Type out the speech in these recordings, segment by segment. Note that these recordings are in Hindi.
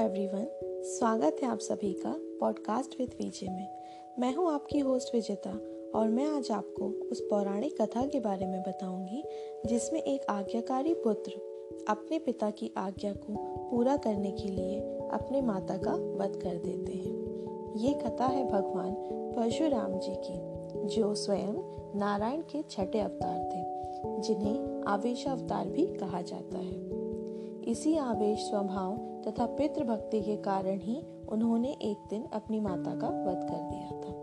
एवरीवन स्वागत है आप सभी का पॉडकास्ट विद विजय में। मैं हूँ आपकी होस्ट विजेता और मैं आज आपको उस पौराणिक कथा के बारे में बताऊँगी, जिसमें एक आज्ञाकारी पुत्र अपने पिता की आज्ञा को पूरा करने के लिए अपने माता का वध कर देते हैं। ये कथा है भगवान परशुराम जी की, जो स्वयं नारायण के छठे अवतार थे, जिन्हें आवेश अवतार भी कहा जाता है। इसी आवेश स्वभाव तथा पितृभक्ति के कारण ही उन्होंने एक दिन अपनी माता का वध कर दिया था।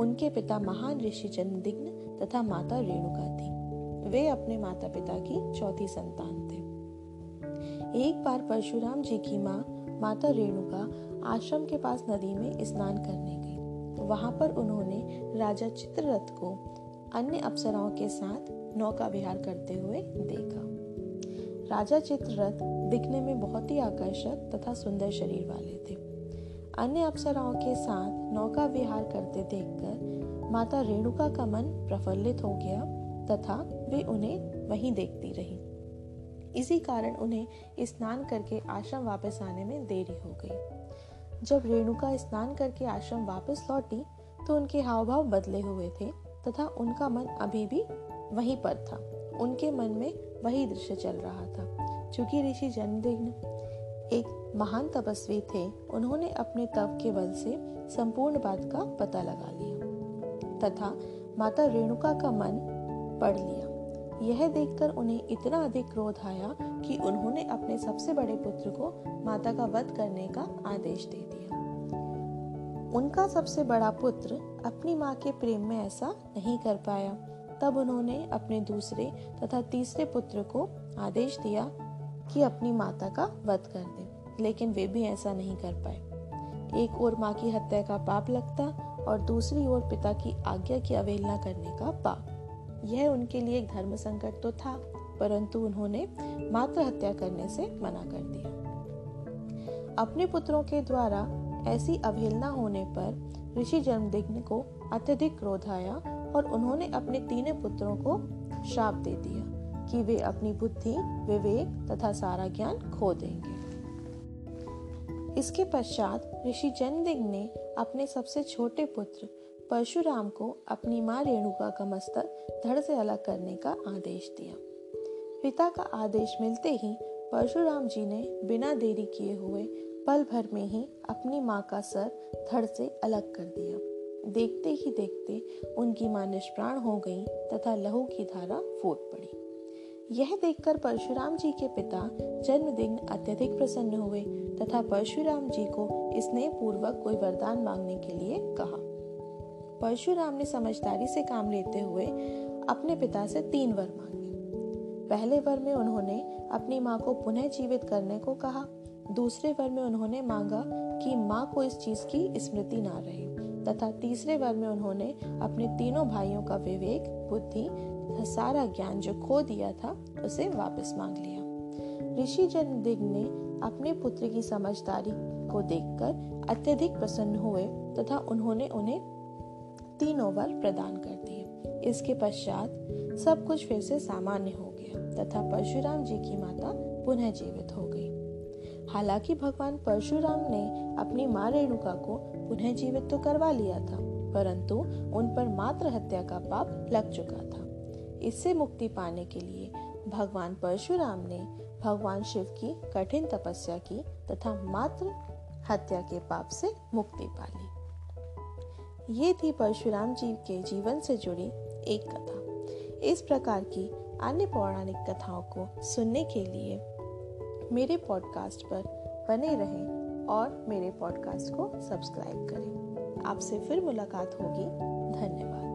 उनके पिता महान ऋषि जन्मदिग्न तथा माता रेणुका थी। वे अपने माता पिता की चौथी संतान थे। एक बार परशुराम जी की माँ, माता रेणुका, आश्रम के पास नदी में स्नान करने गई। वहाँ पर उन्होंने राजा चित्ररथ को अन्य अप्सराओं के साथ नौका विहार करते हुए देखा। राजा चित्ररथ दिखने में बहुत ही आकर्षक तथा सुंदर शरीर वाले थे। अन्य अप्सराओं के साथ नौका विहार करते देखकर माता रेणुका का मन प्रफुल्लित हो गया तथा वे उन्हें वहीं देखती रही। इसी कारण उन्हें स्नान करके आश्रम वापस आने में देरी हो गई। जब रेणुका स्नान करके आश्रम वापस लौटी तो उनके हाव भाव बदले हुए थे तथा उनका मन अभी भी वहीं पर था। उनके मन में वही दृश्य चल रहा था। चूँकि ऋषि जन्मदिग्न एक महान तपस्वी थे, उन्होंने अपने तप के बल से संपूर्ण बात का पता लगा लिया तथा माता रेणुका का मन पढ़ लिया। यह देखकर उन्हें इतना अधिक क्रोध आया कि उन्होंने अपने सबसे बड़े पुत्र को माता का वध करने का आदेश दे दिया। उनका सबसे बड़ा पुत्र अपनी माँ के प्रेम में ऐसा नहीं कर पाया। तब उन्होंने अपने दूसरे तथा तीसरे पुत्र को आदेश दिया कि अपनी माता का वध कर दे, लेकिन वे भी ऐसा नहीं कर पाए। एक और माँ की हत्या का पाप लगता और दूसरी ओर पिता की आज्ञा की अवहेलना करने का पाप। यह उनके लिए एक धर्म संकट तो था, परंतु उन्होंने मात्र हत्या करने से मना कर दिया। अपने पुत्रों के द्वारा ऐसी अवहेलना होने पर ऋषि जन्मदिग्न को अत्यधिक क्रोध आया और उन्होंने अपने तीनों पुत्रों को श्राप दे दिया कि वे अपनी बुद्धि, विवेक तथा सारा ज्ञान खो देंगे। इसके पश्चात ऋषि जन्मदिग्न ने अपने सबसे छोटे पुत्र परशुराम को अपनी माँ रेणुका का मस्तक धड़ से अलग करने का आदेश दिया। पिता का आदेश मिलते ही परशुराम जी ने बिना देरी किए हुए पल भर में ही अपनी माँ का सर धड़ से अलग कर दिया। देखते ही देखते उनकी माँ निष्प्राण हो गई तथा लहू की धारा फूट पड़ी। यह देखकर परशुराम जी के पिता जन्मदिन अत्यधिक प्रसन्न हुए तथा परशुराम जी को स्नेह पूर्वक कोई वरदान मांगने के लिए कहा। परशुराम ने समझदारी से काम लेते हुए अपने पिता से तीन वर मांगे। पहले वर में उन्होंने अपनी माँ को पुनः जीवित करने को कहा। दूसरे वर में उन्होंने मांगा कि माँ को इस चीज़ की स्मृति ना रहे। तथा तीसरे वर में उन्होंने अपने तीनों भाइयों का विवेक, बुद्धि सारा ज्ञान जो खो दिया था, उसे वापस मांग लिया। ऋषि जन्मदिग ने अपने पुत्र की समझदारी को देखकर अत्यधिक प्रसन्न हुए तथा उन्होंने उन्हें तीनों वर प्रदान कर दिए। इसके पश्चात सब कुछ फिर से सामान्य हो गया तथा परशुराम जी की माता पुनः जीवित हो गई। हालाँकि भगवान परशुराम ने अपनी माँ रेणुका को पुनः जीवित तो करवा लिया था, परंतु उन पर मात्र हत्या का पाप लग चुका था। इससे मुक्ति पाने के लिए भगवान परशुराम ने भगवान शिव की कठिन तपस्या की तथा मात्र हत्या के पाप से मुक्ति पा ली। ये थी परशुराम जी के जीवन से जुड़ी एक कथा। इस प्रकार की अन्य पौराणिक कथाओं को सुनने के लिए मेरे पॉडकास्ट पर बने रहें और मेरे पॉडकास्ट को सब्सक्राइब करें। आपसे फिर मुलाकात होगी। धन्यवाद।